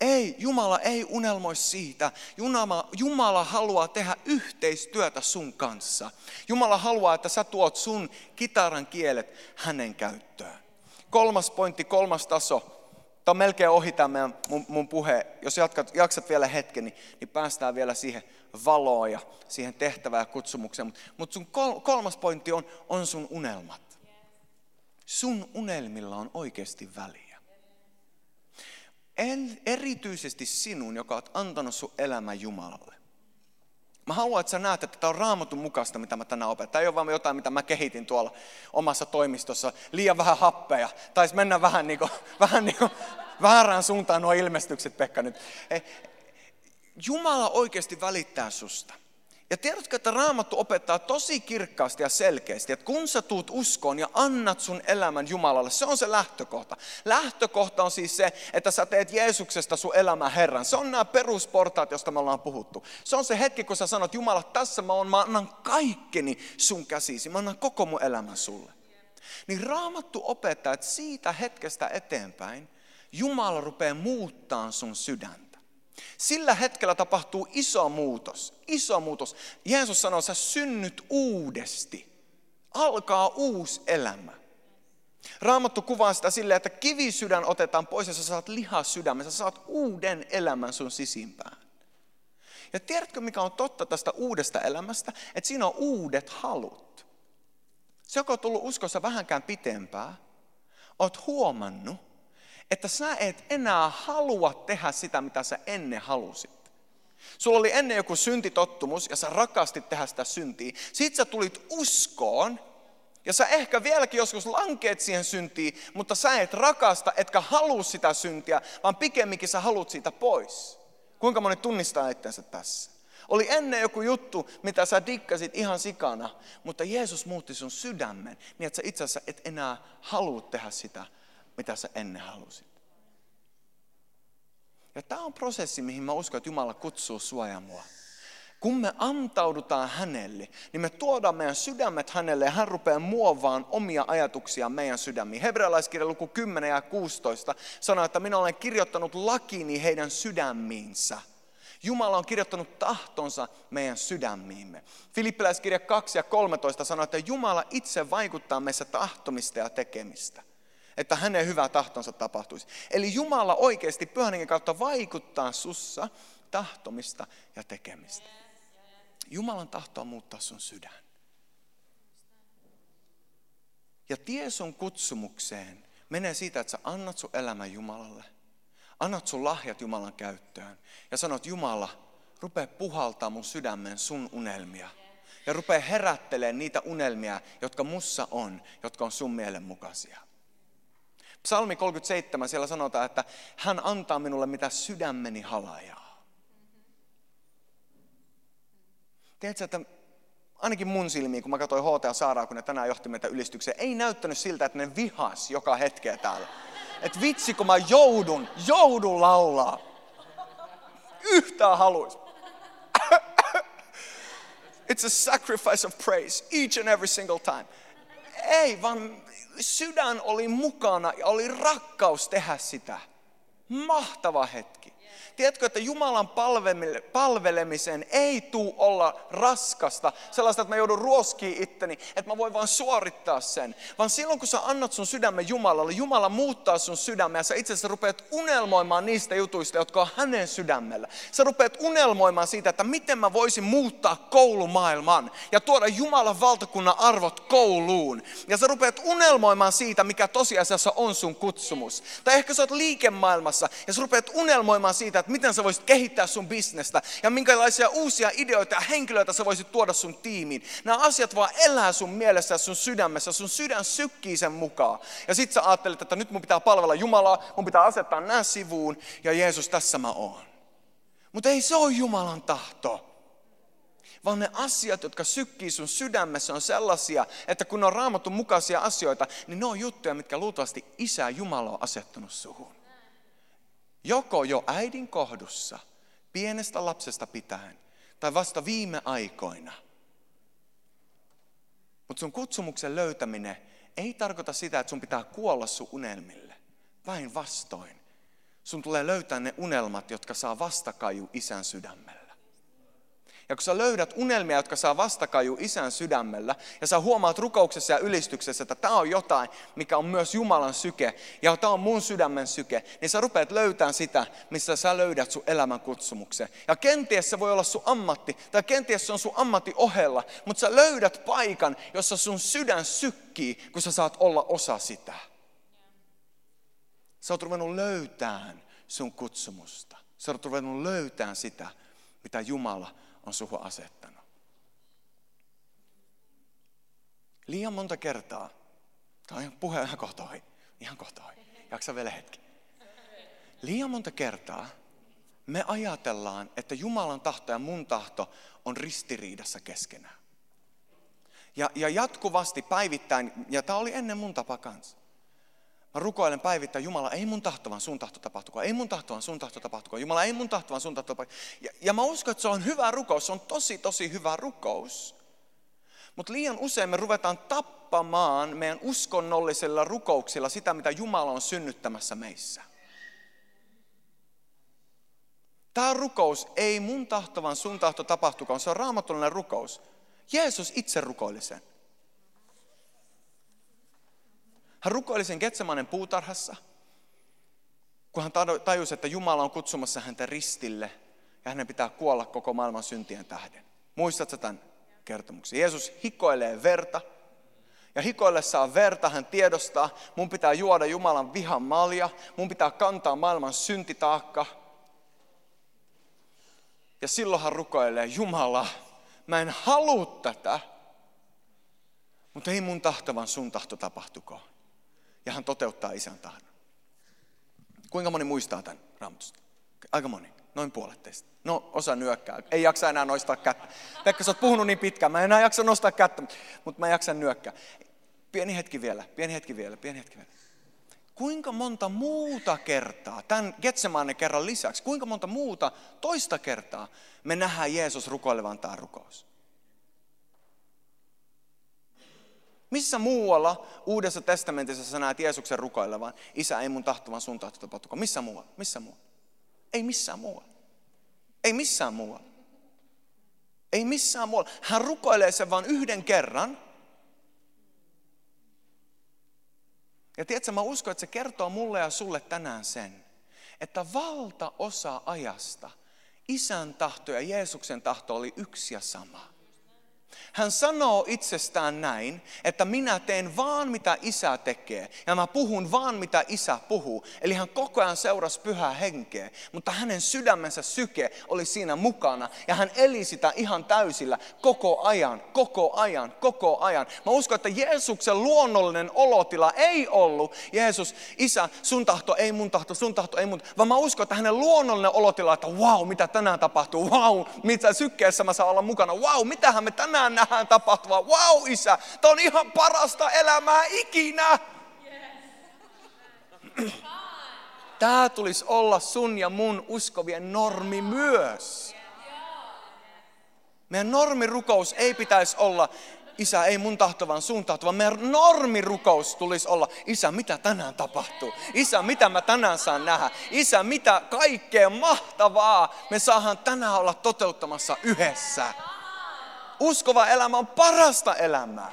Ei, Jumala ei unelmoi siitä. Jumala, Jumala haluaa tehdä yhteistyötä sun kanssa. Jumala haluaa, että sä tuot sun kitaran kielet hänen käyttöön. Kolmas pointti, kolmas taso. Tämä on melkein ohi tämä meidän, mun, mun puhe. Jos jatkat, jaksat vielä hetken, niin, niin päästään vielä siihen valoon ja siihen tehtävään ja kutsumukseen. Mutta mut sun kol, kolmas pointti on, on sun unelmat. Sun unelmilla on oikeasti väliä erityisesti sinun, joka olet antanut sun elämän Jumalalle. Mä haluan, että sä näet, että tämä on raamatun mukaista, mitä mä tänään opetan. Tämä ei ole vain jotain, mitä mä kehitin tuolla omassa toimistossa. Liian vähän happeja. Taisi mennä vähän, niin kuin, [LAUGHS] vähän niin kuin, väärään suuntaan nuo ilmestykset, Pekka nyt. Jumala oikeasti välittää susta. Ja tiedätkö, että Raamattu opettaa tosi kirkkaasti ja selkeästi, että kun sä tuut uskoon ja annat sun elämän Jumalalle, se on se lähtökohta. Lähtökohta on siis se, että sä teet Jeesuksesta sun elämän Herran. Se on nämä perusportaat, joista me ollaan puhuttu. Se on se hetki, kun sä sanot, Jumala, tässä mä, oon, mä annan kaikkeni sun käsisi, mä annan koko mun elämän sulle. Niin Raamattu opettaa, että siitä hetkestä eteenpäin Jumala rupeaa muuttaa sun sydäntä. Sillä hetkellä tapahtuu iso muutos. Iso muutos. Jeesus sanoo, sä synnyt uudesti. Alkaa uusi elämä. Raamattu kuvaa sitä silleen, että kivisydän otetaan pois ja sä saat lihasydämen. Sä saat uuden elämän sun sisimpään. Ja tiedätkö, mikä on totta tästä uudesta elämästä? Että siinä on uudet halut. Se, joka on tullut uskossa vähänkään pitempää, oot huomannut, että sä et enää halua tehdä sitä, mitä sä ennen halusit. Sulla oli ennen joku syntitottumus ja sä rakastit tehdä sitä syntiä. Sitten sä tulit uskoon ja sä ehkä vieläkin joskus lankeet siihen syntiin, mutta sä et rakasta, etkä halua sitä syntiä, vaan pikemminkin sä haluat siitä pois. Kuinka moni tunnistaa itsensä tässä? Oli ennen joku juttu, mitä sä dikkasit ihan sikana, mutta Jeesus muutti sun sydämen, niin että sä itse asiassa et enää halua tehdä sitä, mitä sä ennen halusit. Ja tämä on prosessi, mihin mä uskon, että Jumala kutsuu sua. Kun me antaudutaan hänelle, niin me tuodaan meidän sydämet hänelle ja hän rupeaa muovaan omia ajatuksia meidän sydämiin. Hebrealaiskirja luku 10 ja 16 sanoo, että minä olen kirjoittanut lakini heidän sydämiinsä. Jumala on kirjoittanut tahtonsa meidän sydämiimme. Filippiläiskirja 2 ja 13 sanoo, että Jumala itse vaikuttaa meissä tahtomista ja tekemistä että hänen hyvä tahtonsa tapahtuisi. Eli Jumala oikeasti pyhän kautta vaikuttaa sussa tahtomista ja tekemistä. Jumalan tahto on muuttaa sun sydän. Ja tie sun kutsumukseen menee siitä, että sä annat sun elämän Jumalalle. Annat sun lahjat Jumalan käyttöön. Ja sanot, Jumala, rupea puhaltaa mun sydämen sun unelmia. Ja rupea herättelemään niitä unelmia, jotka mussa on, jotka on sun mielen mukaisia. Psalmi 37, siellä sanotaan, että hän antaa minulle mitä sydämeni halajaa. Tiedätkö, että ainakin mun silmiin, kun mä katsoin ja Saaraa, kun ne tänään johti meitä ylistykseen, ei näyttänyt siltä, että ne vihas joka hetkeä täällä. Että vitsi, kun mä joudun, joudun laulaa. Yhtään haluais. It's a sacrifice of praise each and every single time. Ei, vaan sydän oli mukana ja oli rakkaus tehdä sitä. Mahtava hetki. Tiedätkö, että Jumalan palvelemisen ei tuu olla raskasta, sellaista, että mä joudun ruoskiin itteni, että mä voin vaan suorittaa sen. Vaan silloin, kun sä annat sun sydämen Jumalalle, Jumala muuttaa sun sydämen ja sä itse asiassa rupeat unelmoimaan niistä jutuista, jotka on hänen sydämellä. Sä rupeat unelmoimaan siitä, että miten mä voisin muuttaa koulumaailman ja tuoda Jumalan valtakunnan arvot kouluun. Ja sä rupeat unelmoimaan siitä, mikä tosiasiassa on sun kutsumus. Tai ehkä sä oot liikemaailmassa ja sä rupeat unelmoimaan siitä, että miten sä voisit kehittää sun bisnestä ja minkälaisia uusia ideoita ja henkilöitä sä voisit tuoda sun tiimiin. Nämä asiat vaan elää sun mielessä ja sun sydämessä, sun sydän sykkii sen mukaan. Ja sit sä ajattelet, että nyt mun pitää palvella Jumalaa, mun pitää asettaa nämä sivuun ja Jeesus, tässä mä oon. Mutta ei se ole Jumalan tahto vaan ne asiat, jotka sykkii sun sydämessä on sellaisia, että kun ne on raamattu mukaisia asioita, niin ne on juttuja, mitkä luultavasti Isä Jumala on asettanut suhun. Joko jo äidin kohdussa, pienestä lapsesta pitäen, tai vasta viime aikoina. Mutta sun kutsumuksen löytäminen ei tarkoita sitä, että sun pitää kuolla sun unelmille. Päinvastoin. Sun tulee löytää ne unelmat, jotka saa vastakaju isän sydämelle. Ja kun sä löydät unelmia, jotka saa vastakaju isän sydämellä, ja sä huomaat rukouksessa ja ylistyksessä, että tämä on jotain, mikä on myös Jumalan syke, ja tämä on mun sydämen syke, niin sä rupeat löytämään sitä, missä sä löydät sun elämän kutsumuksen. Ja kenties se voi olla sun ammatti, tai kenties se on sun ammatti ohella, mutta sä löydät paikan, jossa sun sydän sykkii, kun sä saat olla osa sitä. Sä oot ruvennut löytämään sun kutsumusta. Sä oot ruvennut löytämään sitä, mitä Jumala on suhu asettanut. Liian monta kertaa, tämä on puhe ihan kohta ohi, ihan kohta ohi, jaksa vielä hetki. Liian monta kertaa me ajatellaan, että Jumalan tahto ja mun tahto on ristiriidassa keskenään. Ja, ja jatkuvasti päivittäin, ja tämä oli ennen mun tapa kanssa. Mä rukoilen päivittäin, Jumala, ei mun tahto, vaan sun tahto tapahtuko. Ei mun tahto, vaan sun tahto tapahtuko. Jumala, ei mun tahto, vaan sun tahto. Ja, ja mä uskon, että se on hyvä rukous. Se on tosi, tosi hyvä rukous. Mutta liian usein me ruvetaan tappamaan meidän uskonnollisilla rukouksilla sitä, mitä Jumala on synnyttämässä meissä. Tämä rukous ei mun tahto, vaan sun tahto tapahtukaan. Se on raamatullinen rukous. Jeesus itse rukoili sen. Hän rukoili sen Getsemanen puutarhassa, kun hän tajusi, että Jumala on kutsumassa häntä ristille ja hänen pitää kuolla koko maailman syntien tähden. Muistatko tämän kertomuksen? Jeesus hikoilee verta ja hikoillessaan verta hän tiedostaa, mun pitää juoda Jumalan vihan malja, mun pitää kantaa maailman syntitaakka. Ja silloin hän rukoilee, Jumala, mä en halua tätä, mutta ei mun tahto, vaan sun tahto tapahtukoon ja hän toteuttaa isän tahdon. Kuinka moni muistaa tämän raamatusta? Aika moni. Noin puolet teistä. No, osa nyökkää. Ei jaksa enää nostaa kättä. Pekka, sä oot puhunut niin pitkään. Mä en enää jaksa nostaa kättä, mutta mä jaksan nyökkää. Pieni hetki vielä, pieni hetki vielä, pieni hetki vielä. Kuinka monta muuta kertaa, tämän Getsemaanen kerran lisäksi, kuinka monta muuta toista kertaa me nähdään Jeesus rukoilevan tämä rukous? Missä muualla Uudessa testamentissa sä näet Jeesuksen rukoilevan, isä ei mun tahtovan sun tahto tapahtuko? Missä muualla? Missä muualla? Ei missään muualla. Ei missään muualla. Ei missään muualla. Hän rukoilee sen vain yhden kerran. Ja tiedätkö, mä uskon, että se kertoo mulle ja sulle tänään sen, että valtaosa ajasta isän tahto ja Jeesuksen tahto oli yksi ja sama. Hän sanoo itsestään näin, että minä teen vaan mitä isä tekee. Ja mä puhun vaan mitä isä puhuu. Eli hän koko ajan seurasi pyhää henkeä, mutta hänen sydämensä syke oli siinä mukana. Ja hän eli sitä ihan täysillä koko ajan, koko ajan, koko ajan. Mä uskon, että Jeesuksen luonnollinen olotila ei ollut, Jeesus, isä, sun tahto ei mun tahto, sun tahto ei mun, vaan mä uskon, että hänen luonnollinen olotila, että wow, mitä tänään tapahtuu, wow, mitä sykkeessä mä saan olla mukana, wow, mitähän me tänään nähdään tapahtuva. Wow, isä, tämä on ihan parasta elämää ikinä. [CLEARS THROAT] Tämä tulisi olla sun ja mun uskovien normi myös. Meidän normirukous ei pitäisi olla, isä ei mun tahto, vaan sun tahto, vaan meidän normirukous tulisi olla, isä mitä tänään tapahtuu? Isä mitä mä tänään saan nähdä? Isä mitä kaikkea mahtavaa me saadaan tänään olla toteuttamassa yhdessä? Uskova elämä on parasta elämää.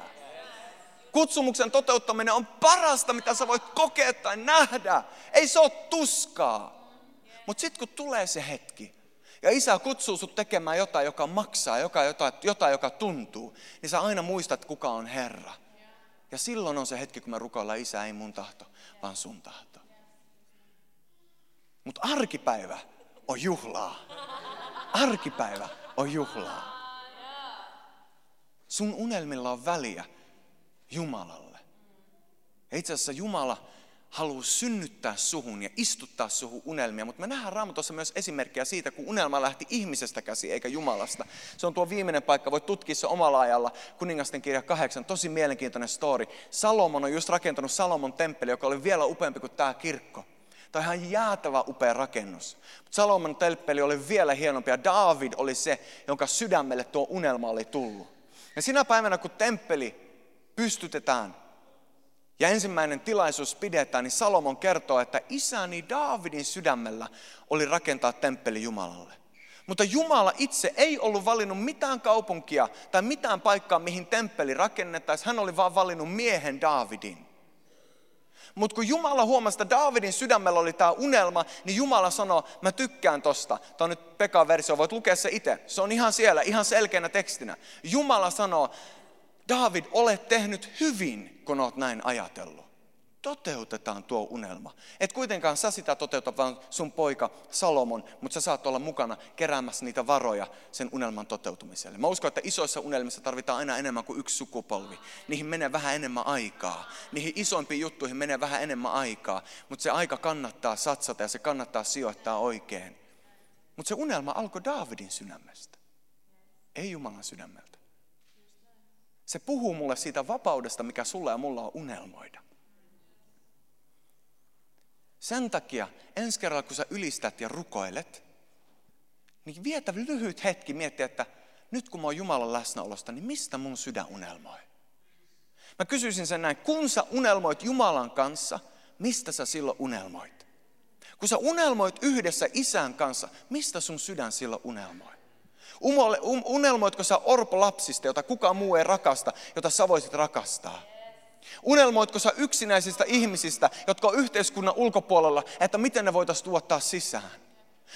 Kutsumuksen toteuttaminen on parasta, mitä sä voit kokea tai nähdä. Ei se ole tuskaa. Mutta sitten kun tulee se hetki, ja isä kutsuu sut tekemään jotain, joka maksaa, joka, jotain, jotain, joka tuntuu, niin sä aina muistat, kuka on Herra. Ja silloin on se hetki, kun me rukoillaan, isä ei mun tahto, vaan sun tahto. Mutta arkipäivä on juhlaa. Arkipäivä on juhlaa. Sun unelmilla on väliä Jumalalle. Ja itse asiassa Jumala haluaa synnyttää suhun ja istuttaa suhun unelmia, mutta me nähdään Raamatussa myös esimerkkejä siitä, kun unelma lähti ihmisestä käsi eikä Jumalasta. Se on tuo viimeinen paikka, voit tutkia se omalla ajalla, kuningasten kirja kahdeksan, tosi mielenkiintoinen story. Salomon on just rakentanut Salomon temppeli, joka oli vielä upeampi kuin tämä kirkko. Tämä on ihan jäätävä upea rakennus. Salomon temppeli oli vielä hienompi ja David oli se, jonka sydämelle tuo unelma oli tullut. Ja sinä päivänä, kun temppeli pystytetään ja ensimmäinen tilaisuus pidetään, niin Salomon kertoo, että isäni Daavidin sydämellä oli rakentaa temppeli Jumalalle. Mutta Jumala itse ei ollut valinnut mitään kaupunkia tai mitään paikkaa, mihin temppeli rakennettaisiin. Hän oli vaan valinnut miehen Daavidin. Mutta kun Jumala huomasi, että Daavidin sydämellä oli tämä unelma, niin Jumala sanoi, mä tykkään tosta. Tämä on nyt Pekan versio, voit lukea se itse. Se on ihan siellä, ihan selkeänä tekstinä. Jumala sanoo, David, olet tehnyt hyvin, kun olet näin ajatellut toteutetaan tuo unelma. Et kuitenkaan sä sitä toteuta, vaan sun poika Salomon, mutta sä saat olla mukana keräämässä niitä varoja sen unelman toteutumiselle. Mä uskon, että isoissa unelmissa tarvitaan aina enemmän kuin yksi sukupolvi. Niihin menee vähän enemmän aikaa. Niihin isoimpiin juttuihin menee vähän enemmän aikaa, mutta se aika kannattaa satsata ja se kannattaa sijoittaa oikein. Mutta se unelma alkoi Daavidin sydämestä, ei Jumalan sydämeltä. Se puhuu mulle siitä vapaudesta, mikä sulla ja mulla on unelmoida. Sen takia ensi kerralla, kun sä ylistät ja rukoilet, niin vietä lyhyt hetki miettiä, että nyt kun mä oon Jumalan läsnäolosta, niin mistä mun sydän unelmoi? Mä kysyisin sen näin, kun sä unelmoit Jumalan kanssa, mistä sä silloin unelmoit? Kun sä unelmoit yhdessä isän kanssa, mistä sun sydän silloin unelmoi? Um, unelmoitko sä orpo lapsista, jota kukaan muu ei rakasta, jota sä voisit rakastaa? Unelmoitko sä yksinäisistä ihmisistä, jotka on yhteiskunnan ulkopuolella, että miten ne voitaisiin tuottaa sisään?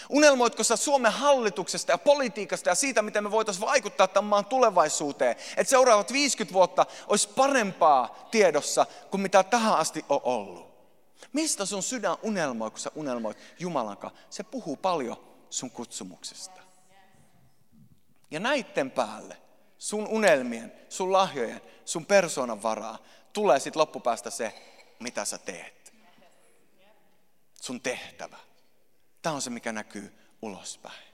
Unelmoitko sä Suomen hallituksesta ja politiikasta ja siitä, miten me voitaisiin vaikuttaa tämän maan tulevaisuuteen? Että seuraavat 50 vuotta olisi parempaa tiedossa kuin mitä tähän asti on ollut. Mistä sun sydän unelmoi, kun sä unelmoit Jumalan kanssa? Se puhuu paljon sun kutsumuksesta. Ja näitten päälle, sun unelmien, sun lahjojen, sun persoonan varaa, tulee sitten loppupäästä se, mitä sä teet. Sun tehtävä. Tämä on se, mikä näkyy ulospäin.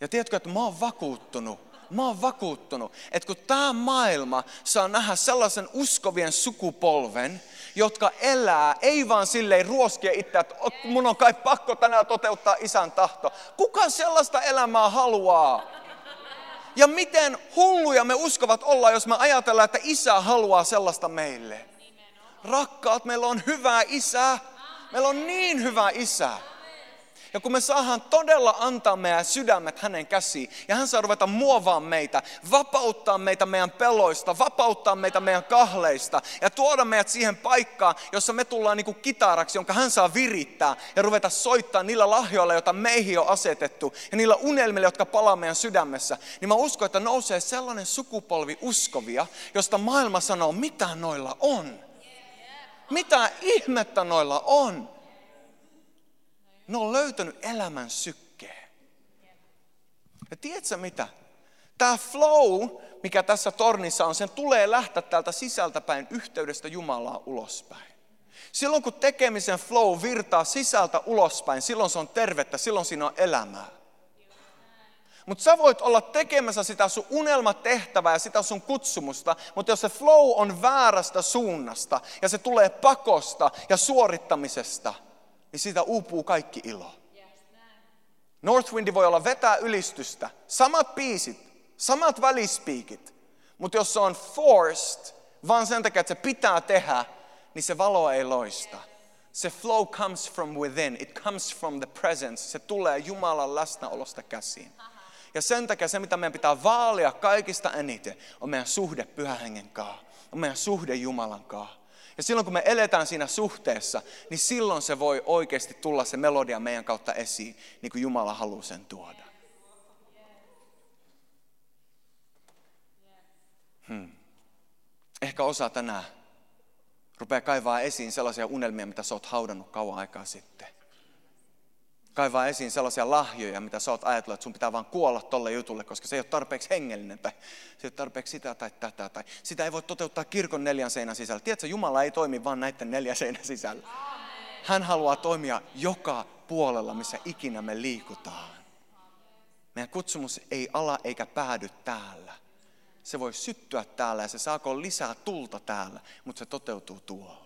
Ja tiedätkö, että mä oon vakuuttunut, mä oon vakuuttunut, että kun tämä maailma saa nähdä sellaisen uskovien sukupolven, jotka elää, ei vaan silleen ruoskia itseä, että mun on kai pakko tänään toteuttaa isän tahto. Kuka sellaista elämää haluaa? Ja miten hulluja me uskovat olla, jos me ajatellaan, että isä haluaa sellaista meille. Rakkaat, meillä on hyvä isä. Meillä on niin hyvä isä. Ja kun me saadaan todella antaa meidän sydämet hänen käsiin, ja hän saa ruveta muovaan meitä, vapauttaa meitä meidän peloista, vapauttaa meitä meidän kahleista, ja tuoda meidät siihen paikkaan, jossa me tullaan niin kuin kitaraksi, jonka hän saa virittää, ja ruveta soittaa niillä lahjoilla, joita meihin on asetettu, ja niillä unelmilla, jotka palaa meidän sydämessä, niin mä uskon, että nousee sellainen sukupolvi uskovia, josta maailma sanoo, mitä noilla on. Mitä ihmettä noilla on? Ne on löytänyt elämän sykkeen. Ja tiedätkö mitä? Tämä flow, mikä tässä tornissa on, sen tulee lähteä täältä sisältäpäin yhteydestä Jumalaa ulospäin. Silloin kun tekemisen flow virtaa sisältä ulospäin, silloin se on tervettä, silloin siinä on elämää. Mutta sä voit olla tekemässä sitä sun unelmatehtävää ja sitä sun kutsumusta, mutta jos se flow on väärästä suunnasta ja se tulee pakosta ja suorittamisesta, niin siitä uupuu kaikki ilo. Northwindi voi olla vetää ylistystä, samat biisit, samat välispiikit, mutta jos se on forced, vaan sen takia, että se pitää tehdä, niin se valo ei loista. Se flow comes from within, it comes from the presence, se tulee Jumalan läsnäolosta käsiin. Ja sen takia se, mitä meidän pitää vaalia kaikista eniten, on meidän suhde pyhän hengen kanssa. On meidän suhde Jumalan kanssa. Ja silloin kun me eletään siinä suhteessa, niin silloin se voi oikeasti tulla se melodia meidän kautta esiin, niin kuin Jumala haluaa sen tuoda. Hmm. Ehkä osa tänään rupeaa kaivaa esiin sellaisia unelmia, mitä sä oot haudannut kauan aikaa sitten kaivaa esiin sellaisia lahjoja, mitä sä oot ajatellut, että sun pitää vaan kuolla tolle jutulle, koska se ei ole tarpeeksi hengellinen tai se ei ole tarpeeksi sitä tai tätä. Tai sitä ei voi toteuttaa kirkon neljän seinän sisällä. Tiedätkö, Jumala ei toimi vain näiden neljän seinän sisällä. Hän haluaa toimia joka puolella, missä ikinä me liikutaan. Meidän kutsumus ei ala eikä päädy täällä. Se voi syttyä täällä ja se saako lisää tulta täällä, mutta se toteutuu tuolla.